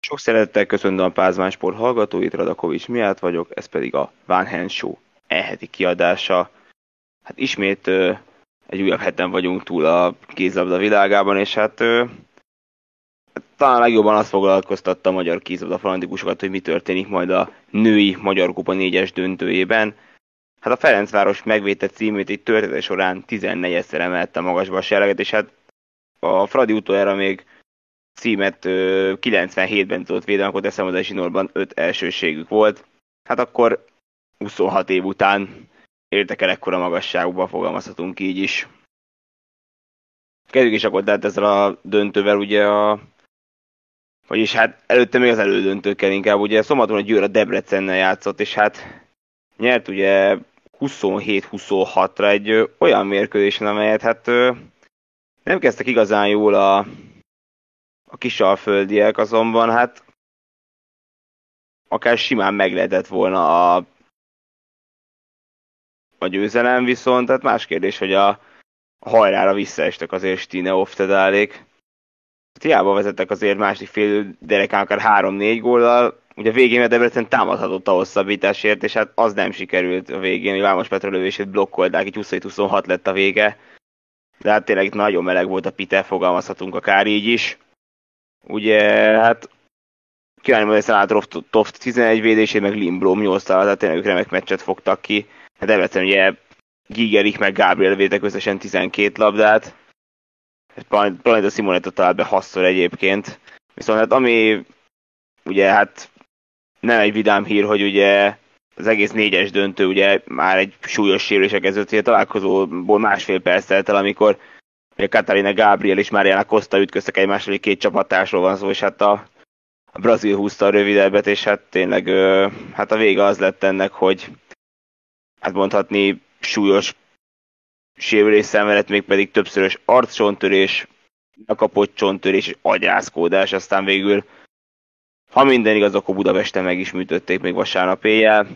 Sok szeretettel köszönöm a Pázmán Sport hallgatóit, Radakovics miatt vagyok, ez pedig a Van Hand Show elheti kiadása. Hát ismét ö, egy újabb heten vagyunk túl a kézlabda világában, és hát ö, talán legjobban azt foglalkoztatta a magyar kézlabda fanatikusokat, hogy mi történik majd a női Magyar Kupa 4-es döntőjében. Hát a Ferencváros megvédte címét egy történet során 14-szer emelte magasba a serleget, és hát a Fradi utoljára még címet 97-ben tudott védeni, akkor a zsinórban 5 elsőségük volt. Hát akkor 26 év után értek el ekkora magasságukba, fogalmazhatunk így is. Kezdjük is akkor tehát ezzel a döntővel, ugye a vagyis hát előtte még az elődöntőkkel inkább, ugye szombaton a Győr a Debrecennel játszott, és hát nyert ugye 27-26-ra egy olyan mérkőzésen, amelyet hát nem kezdtek igazán jól a, a kisalföldiek, azonban hát akár simán meg lehetett volna a, a győzelem, viszont hát más kérdés, hogy a, hajrára visszaestek azért Stine Oftedálék. Hát hiába vezettek azért másik fél derekán akár 3-4 góllal, ugye a végén a Debrecen támadhatott a hosszabbításért, és hát az nem sikerült a végén, hogy Vámos Petra lövését blokkolták, így 27-26 lett a vége. De hát tényleg nagyon meleg volt a Pite, fogalmazhatunk akár így is. Ugye, hát hogy át Toft 11 védését, meg Limblom 8 tehát tényleg ők remek meccset fogtak ki. Hát Everton ugye Gigerik meg Gabriel védtek összesen 12 labdát. Planeta Simonetta talált be 6 egyébként. Viszont hát ami ugye hát nem egy vidám hír, hogy ugye az egész négyes döntő ugye már egy súlyos sérülések kezdődött, a találkozóból másfél perc telt el, amikor ugye Katarina Gabriel és Mariana Costa ütköztek egymásra, hogy két csapattársról van szó, és hát a, a Brazil húzta a rövidebbet, és hát tényleg hát a vége az lett ennek, hogy hát mondhatni súlyos sérülés szenvedett, még pedig többszörös arccsontörés, kapott csontörés és agyászkódás, aztán végül ha minden igaz, akkor Budapesten meg is műtötték még vasárnap éjjel.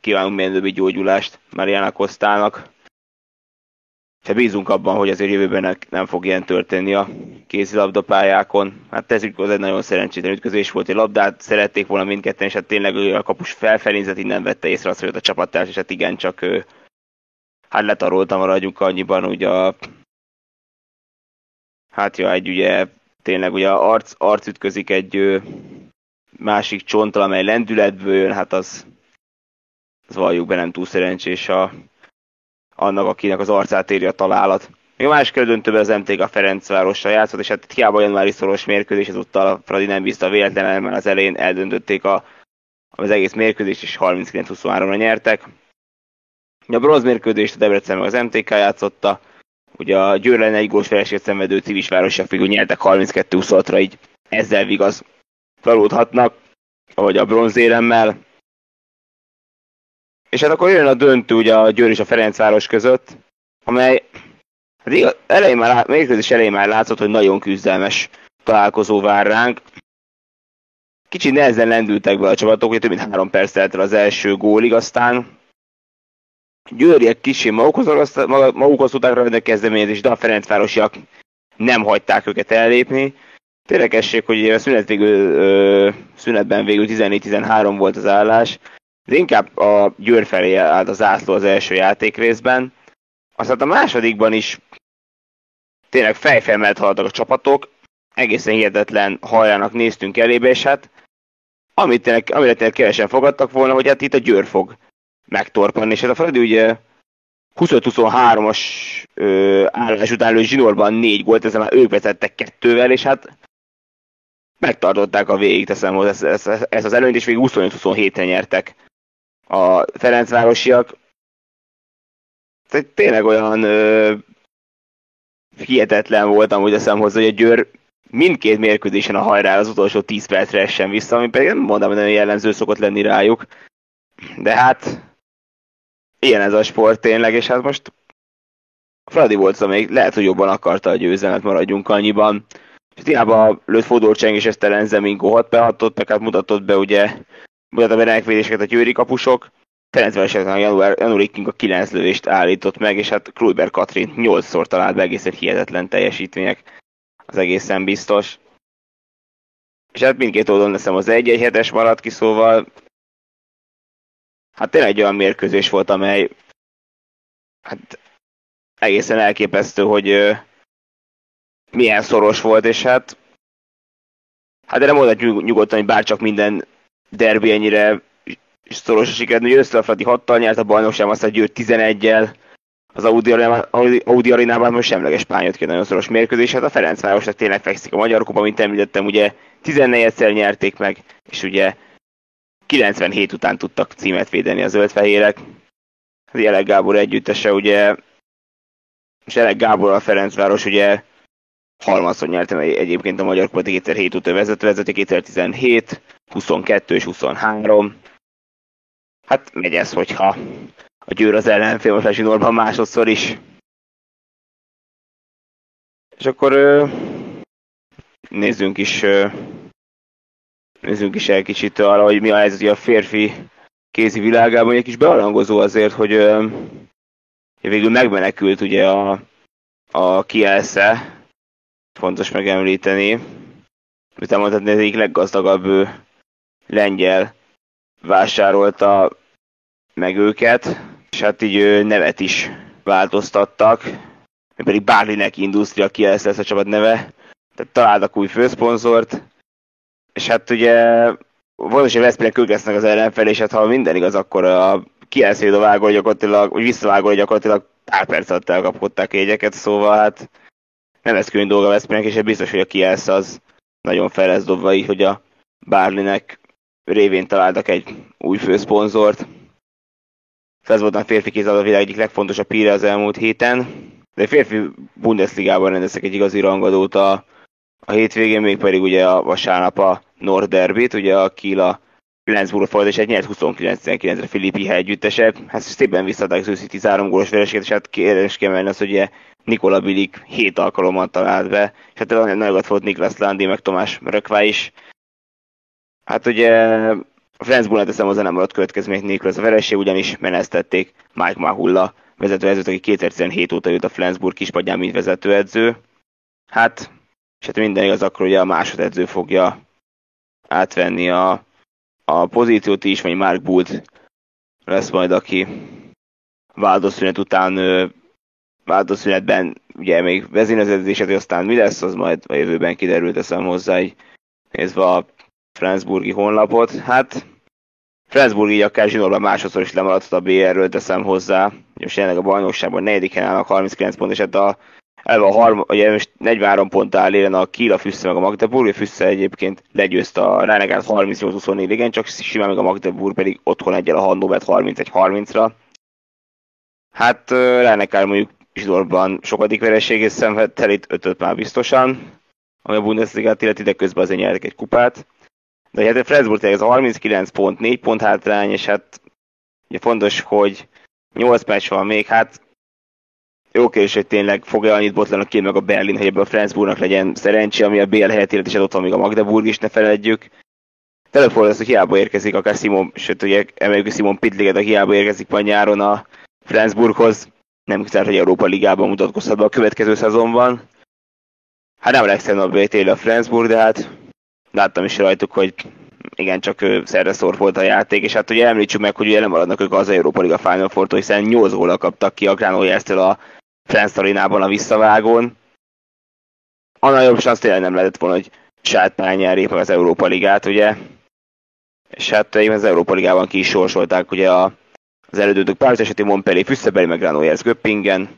Kívánunk mindenőbbi gyógyulást Mariana Kosztának. Ha bízunk abban, hogy azért jövőben nem fog ilyen történni a kézilabdapályákon. Hát ez az egy nagyon szerencsétlen ütközés volt, egy labdát szerették volna mindketten, és hát tényleg a kapus felfelénzett, innen vette észre azt, hogy a csapattárs, és hát igen, csak ő, hát letaroltam maradjunk annyiban, ugye a, hát ja, egy ugye tényleg ugye arc, arc ütközik egy másik csonttal, amely lendületből jön, hát az, az valljuk be nem túl szerencsés a, annak, akinek az arcát éri a találat. Még a másik döntőben az MTG a Ferencvárosra játszott, és hát hiába januári szoros mérkőzés, ezúttal a Fradi nem bízta véletlenül, mert az elején eldöntötték a, az egész mérkőzést, és 39-23-ra nyertek. A bronz mérkőzést a Debrecen meg az MTK játszotta, ugye a Győr egy gós veresét szenvedő Civisvárosok végül nyertek 32-26-ra, így ezzel vigaz feloldhatnak, ahogy a bronzéremmel. És hát akkor jön a döntő ugye a Győr és a Ferencváros között, amely hát igaz, elején már, mérkőzés elején már látszott, hogy nagyon küzdelmes találkozó vár ránk. Kicsit nehezen lendültek be a csapatok, hogy több mint három perc telt az első gólig, aztán Győriek kicsi magukhoz, magukhoz tudták ragadni a kezdeményezést, de a Ferencvárosiak nem hagyták őket ellépni. Ténylegesség, hogy a szünet végül, ö, szünetben végül 14-13 volt az állás, de inkább a Győr felé állt az ászló az első játék részben. Aztán a másodikban is tényleg fejfel haladtak a csapatok, egészen hihetetlen hajrának néztünk elébe, és hát amit tényleg, amire tényleg kevesen fogadtak volna, hogy hát itt a Győr fog megtorpanni, és hát a Fradi ugye 25-23-as állás után lő zsinórban négy gólt, ezzel már ők vezettek kettővel, és hát megtartották a végig, teszem hogy ezt, ezt, ezt az előnyt, és végig 25-27-re nyertek a Ferencvárosiak. Tényleg olyan ö, hihetetlen voltam, hogy teszem hozzá, hogy a Győr mindkét mérkőzésen a hajrá az utolsó 10 percre essen vissza, ami pedig nem mondom, hogy nagyon jellemző szokott lenni rájuk. De hát ilyen ez a sport tényleg, és hát most Fradi volt, amelyik lehet, hogy jobban akarta a győzelmet, maradjunk annyiban. És hiába lőtt Fodor Cseng és Esztelen Zeminko 6 behatott, meg hát mutatott be ugye, mutatott be renekvédéseket a győri kapusok. Ferencváros a január, január a 9 lövést állított meg, és hát Kluiber Katrin 8-szor talált be egészen hihetetlen teljesítmények. Az egészen biztos. és hát mindkét oldalon leszem az egy-egy hetes maradt ki, szóval hát tényleg egy olyan mérkőzés volt, amely hát egészen elképesztő, hogy ö, milyen szoros volt, és hát hát nem mondhatjuk nyugodtan, hogy bárcsak minden derbi ennyire szoros sikerült, hogy össze a Fradi 6 nyert a bajnokság, aztán győrt 11-el, az Audi, Audi arénában most semleges pályán jött ki nagyon szoros mérkőzés, hát a Ferencvárosnak tényleg fekszik a Magyar Kupa, mint említettem, ugye 14-szer nyerték meg, és ugye 97 után tudtak címet védeni a zöldfehérek. Az Jelek Gábor együttese, ugye, és Jelek Gábor a Ferencváros ugye harmadszor nyertem egyébként a Magyar Kupát 2007 után vezető, vezető 2017, 22 és 23. Hát megy ez, hogyha a Győr az ellenfél most zsinórban másodszor is. És akkor nézzünk is nézzünk is el kicsit arra, hogy mi a helyzet a férfi kézi világában, egy kis bearangozó azért, hogy végül megmenekült ugye a, a Kielsze, fontos megemlíteni, utána mondhatni, az egyik leggazdagabb lengyel vásárolta meg őket, és hát így nevet is változtattak, pedig Bárlinek Industria Kielsze lesz a csapat neve, tehát találtak új főszponzort, és hát ugye valószínűleg Veszprémnek ők lesznek az ellenfel, és hát ha minden igaz, akkor a kielszéd a vágó gyakorlatilag, vagy visszavágó gyakorlatilag pár perc alatt elkapkodták jegyeket, szóval hát nem lesz könnyű dolga Veszprémnek, és biztos, hogy a kielsz az nagyon fel lesz dobva így, hogy a Bárlinek révén találtak egy új főszponzort. Ez volt a férfi kézzel a világ egyik legfontosabb híre az elmúlt héten. De férfi Bundesligában rendeztek egy igazi rangadót a a hétvégén még pedig ugye a vasárnap a Norderbit, ugye a Kila Flensburg fordult, és egy nyert 29-19-re Filippi együttese. Hát szépen visszadták az őszi 13 gólos vereséget, és hát kérdés kell az, hogy ugye Nikola Bilik 7 alkalommal talált be, és hát nagyon volt Niklas Landi, meg Tomás Rökvá is. Hát ugye a Flensburg teszem hozzá nem maradt következmény Niklas a vereség, ugyanis menesztették Mike Mahulla vezetőedzőt, aki 2017 óta jött a Flensburg kispadján, mint vezetőedző. Hát és hát minden igaz, akkor ugye a másodedző fogja átvenni a, a pozíciót is, vagy Mark Bult lesz majd, aki változszünet után változszünetben ugye még vezényeződéset, hogy aztán mi lesz, az majd a jövőben kiderült, teszem hozzá, így nézve a Franzburgi honlapot. Hát Franzburg így akár zsinórban másodszor is lemaradt a BR-ről, teszem hozzá. Most jelenleg a bajnokságban negyediken állnak 39 pont, és hát a Elve a harm, ugye most 43 pont áll élen a Kila Füsse meg a Magdeburg, a Füsse egyébként legyőzte a Renegát 38-24, igen, csak simán meg a Magdeburg pedig otthon egyel a Hannovert 31-30-ra. Hát Renegát mondjuk Zsidorban sokadik vereségét szenvedt el, itt ötöt már biztosan, ami a Bundesliga-t illeti, de közben azért nyertek egy kupát. De hát a Freiburg ez a 39 pont, 4 pont hátrány, és hát ugye fontos, hogy 8 meccs van még, hát jó kérdés, hogy tényleg fog-e annyit botlanak ki meg a Berlin helyéből a Franzburgnak legyen szerencsé, ami a BL helyet illet, és ott van még a Magdeburg is, ne feledjük. Telefon az, hogy hiába érkezik, akár Simon, sőt, ugye emeljük, hogy Simon Pitliget, a hiába érkezik majd nyáron a Franzburghoz. Nem kizárt, hogy Európa Ligában mutatkozhat be a következő szezonban. Hát nem legszebb tél a Franzburg, de hát láttam is rajtuk, hogy igen, csak szerre szor volt a játék, és hát ugye említsük meg, hogy ugye nem maradnak ők az Európa Liga Final four hiszen 8 góla kaptak ki a Granollers-től a Franz a visszavágón. A nagyobb az tényleg nem lehetett volna, hogy saját pályán nyerjék meg az Európa Ligát, ugye. És hát az Európa Ligában ki is sorsolták ugye a, az elődöntők Párizs eseti Montpellier, Füsszebeli, meg Granollers Göppingen.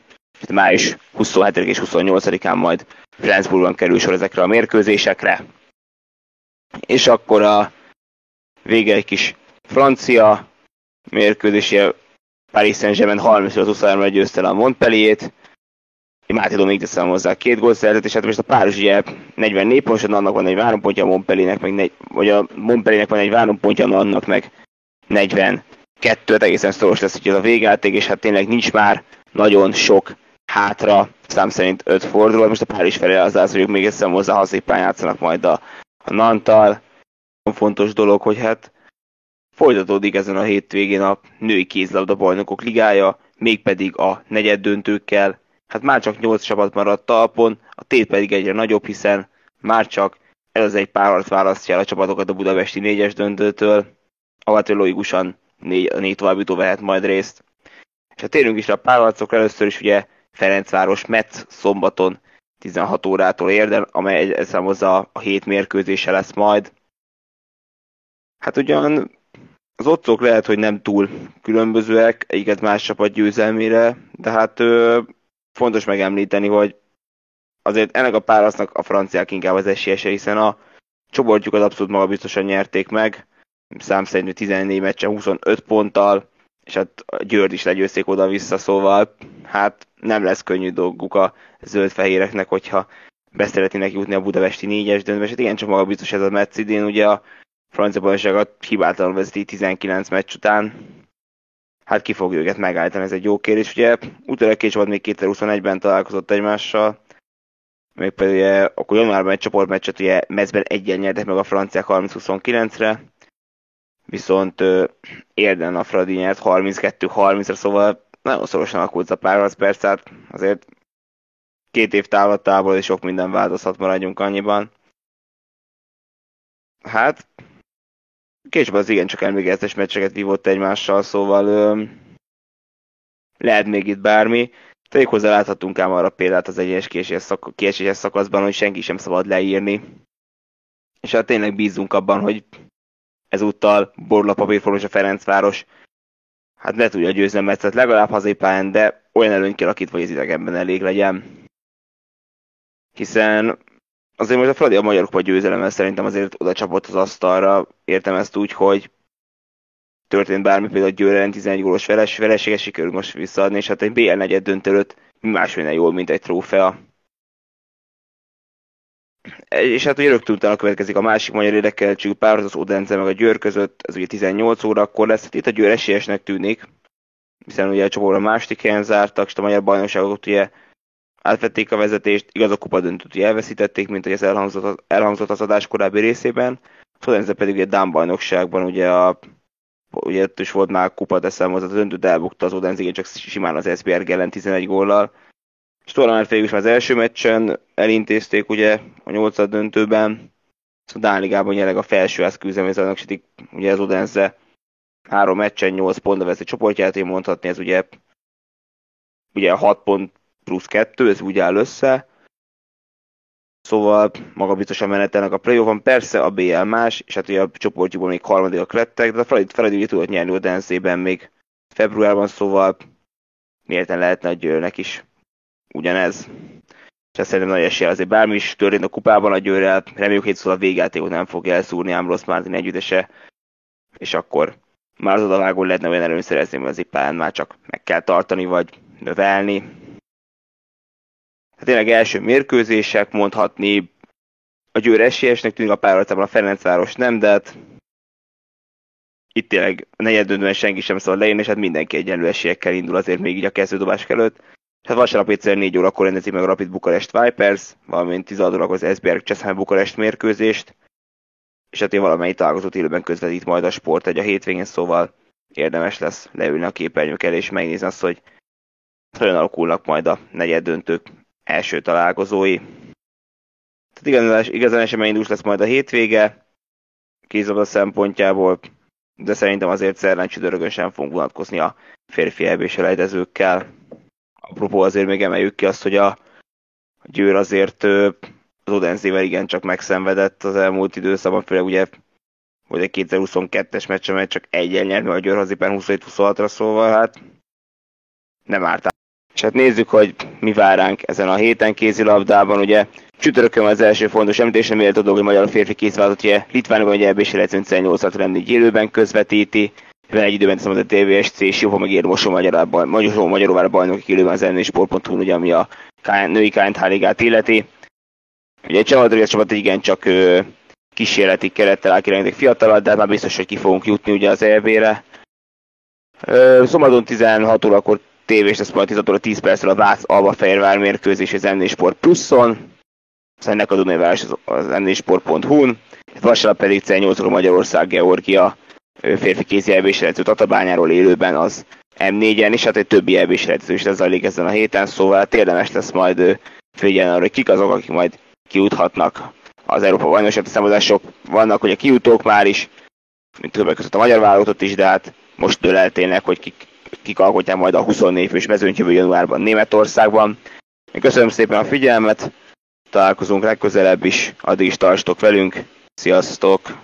Május 27 és 28-án majd Flensburgban kerül sor ezekre a mérkőzésekre. És akkor a vége egy kis francia mérkőzése Paris Saint-Germain 35-23-ra győzte le a Montpellier-t. Máté még teszem hozzá két gólt szerzett, és hát most a Párizs ugye 44 pontosan, annak van egy várom pontja, a Montpelliernek meg negy, vagy a Montpelliernek van egy várom pontja, annak meg 42, hát egészen szoros lesz hogy ez a végjáték, és hát tényleg nincs már nagyon sok hátra, szám szerint 5 fordulat. Most a Párizs felé az az, hogy még egyszer hozzá hazépán játszanak majd a, a Nantal. Fontos dolog, hogy hát Folytatódik ezen a hétvégén a női kézlabda bajnokok ligája, mégpedig a negyed döntőkkel. Hát már csak 8 csapat maradt talpon, a tét pedig egyre nagyobb, hiszen már csak ez az egy párharc választja el a csapatokat a budapesti négyes döntőtől, ahol logikusan négy, négy továbbjutó vehet majd részt. És ha térünk is a párharcokra, először is ugye Ferencváros Metz szombaton 16 órától érden, amely számozza a hét mérkőzése lesz majd. Hát ugyan az otcok lehet, hogy nem túl különbözőek egyiket más csapat győzelmére, de hát ö, fontos megemlíteni, hogy azért ennek a pálasznak a franciák inkább az esélyese, hiszen a csoportjukat abszolút magabiztosan nyerték meg, szám szerint 14 meccsen 25 ponttal, és hát Győr is legyőzték oda-vissza, szóval hát nem lesz könnyű dolguk a zöld-fehéreknek, hogyha beszeretnének jutni a budapesti négyes döntőbe, és hát igen, maga biztos ez a meccs idén, ugye a francia bajnokságot hibátlanul vezeti 19 meccs után, hát ki fog őket megállítani, ez egy jó kérdés. Ugye utólag két csapat még 2021-ben találkozott egymással, még pedig ugye, akkor januárban egy csoportmeccset ugye mezben egyen nyertek meg a franciák 30-29-re, viszont Érden a Fradi nyert 32-30-ra, szóval nagyon szorosan alakult a párharc, persze hát azért két év távlatából és sok minden változhat, maradjunk annyiban. Hát, később az igencsak emlékezetes meccseket vívott egymással, szóval ö, lehet még itt bármi. Tegyük hozzá láthatunk ám arra példát az egyes kieséses szakaszban, hogy senki sem szabad leírni. És hát tényleg bízunk abban, hogy ezúttal Borla Papírformos a Ferencváros. Hát le tudja győzni a meccet legalább hazai pályán, de olyan előny kialakítva, hogy az idegenben elég legyen. Hiszen azért most a Fradi a magyar kupa győzelemmel szerintem azért oda csapott az asztalra, értem ezt úgy, hogy történt bármi, például a Győr 11 gólos veles, vereséges sikerül most visszaadni, és hát egy BL negyed döntő előtt más jól, mint egy trófea és hát ugye rögtön utána következik a másik magyar érdekeltségű pár, az Odense meg a Győr között, ez ugye 18 órakor lesz, hát itt a Győr esélyesnek tűnik, hiszen ugye a csoportra második helyen zártak, és a magyar bajnokságot ugye átvették a vezetést, igaz a kupa döntőt ugye elveszítették, mint hogy ez elhangzott, elhangzott az adás korábbi részében, az Odense pedig ugye Dán bajnokságban ugye a ugye ott is volt már kupa, de az a döntőt elbukta az Odense, csak simán az SBR ellen 11 góllal, talán végül is az első meccsen elintézték ugye a nyolcad döntőben, a Dán Ligában jelenleg a felső eszküzemében ugye ez Odense. Három meccsen 8 pontra veszi csoportját, én mondhatni, ez ugye, ugye 6 pont plusz 2, ez úgy áll össze. Szóval maga biztosan menetelnek a play persze a BL más, és hát ugye a csoportjukból még harmadikak lettek, de a Fradi, Fradi ugye tudott nyerni Odense-ben még februárban, szóval miért lehetne a Győrnek is ugyanez. És ez szerintem nagy esélye azért bármi is történt a kupában a győrrel, reméljük, hogy a végjátékot nem fog elszúrni ám Ross Martin együttese, és akkor már az odavágón lehetne olyan erőn szerezni, hogy az ipán már csak meg kell tartani, vagy növelni. Hát tényleg első mérkőzések, mondhatni a győr esélyesnek tűnik a pályázatban a Ferencváros nem, de hát itt tényleg a negyed senki sem szabad leírni, és hát mindenki egyenlő esélyekkel indul azért még így a kezdődobás előtt. Hát vasárnap egyszer 4 órakor rendezi meg a Rapid Bukarest Vipers, valamint 16 órakor az SBR Cseszheim Bukarest mérkőzést, és hát én valamelyik találkozót élőben közvetít majd a sport egy a hétvégén, szóval érdemes lesz leülni a képernyők elé és megnézni azt, hogy hogyan alakulnak majd a negyed döntők első találkozói. Tehát igazán, igazán eseménydús lesz majd a hétvége, kézabda szempontjából, de szerintem azért szerdán csütörtökön sem fogunk vonatkozni a férfi elbéselejtezőkkel apropó azért még emeljük ki azt, hogy a Győr azért az Odenzével igencsak megszenvedett az elmúlt időszakban, főleg ugye hogy egy 2022-es meccs, amely csak egyen nyert, mert a Győr hazépen 27-26-ra szóval hát nem árt. És hát nézzük, hogy mi vár ránk ezen a héten kézilabdában, ugye csütörökön az első fontos említésre méltó dolog, hogy magyar férfi kézvállalat, ugye Litvániában ugye ebbé 8 at élőben közvetíti, vele egy időben teszem, a TVSC és jó, meg ír Mosó Magyarában, Magyaró Magyaróvára bajnoki élőben az zenés.hu, ugye, ami a női KNH ligát illeti. Ugye egy csapat, csapat igen csak ö, kísérleti kerettel áll ki fiatalat, de hát már biztos, hogy ki fogunk jutni ugye az EB-re. Szombaton 16 órakor tévés lesz majd 16 óra 10 perccel a Vász Alba Fehérvár mérkőzés az MD Sport Pluszon. Aztán ennek a Dunajváros az, az mdsport.hu-n. Vasárnap pedig 18 óra Magyarország Georgia férfi kézi elbéselhető Tatabányáról élőben az M4-en, és hát egy többi elbéselhető is ez zajlik ezen a héten, szóval hát érdemes lesz majd figyelni arra, hogy kik azok, akik majd kijuthatnak az Európa bajnokság számozások vannak, hogy a kiutók már is, mint többek között a magyar válogatott is, de hát most dől el hogy kik, kik alkotják majd a 24 fős mezőnyt jövő januárban Németországban. Én köszönöm szépen a figyelmet, találkozunk legközelebb is, addig is tartsatok velünk, sziasztok!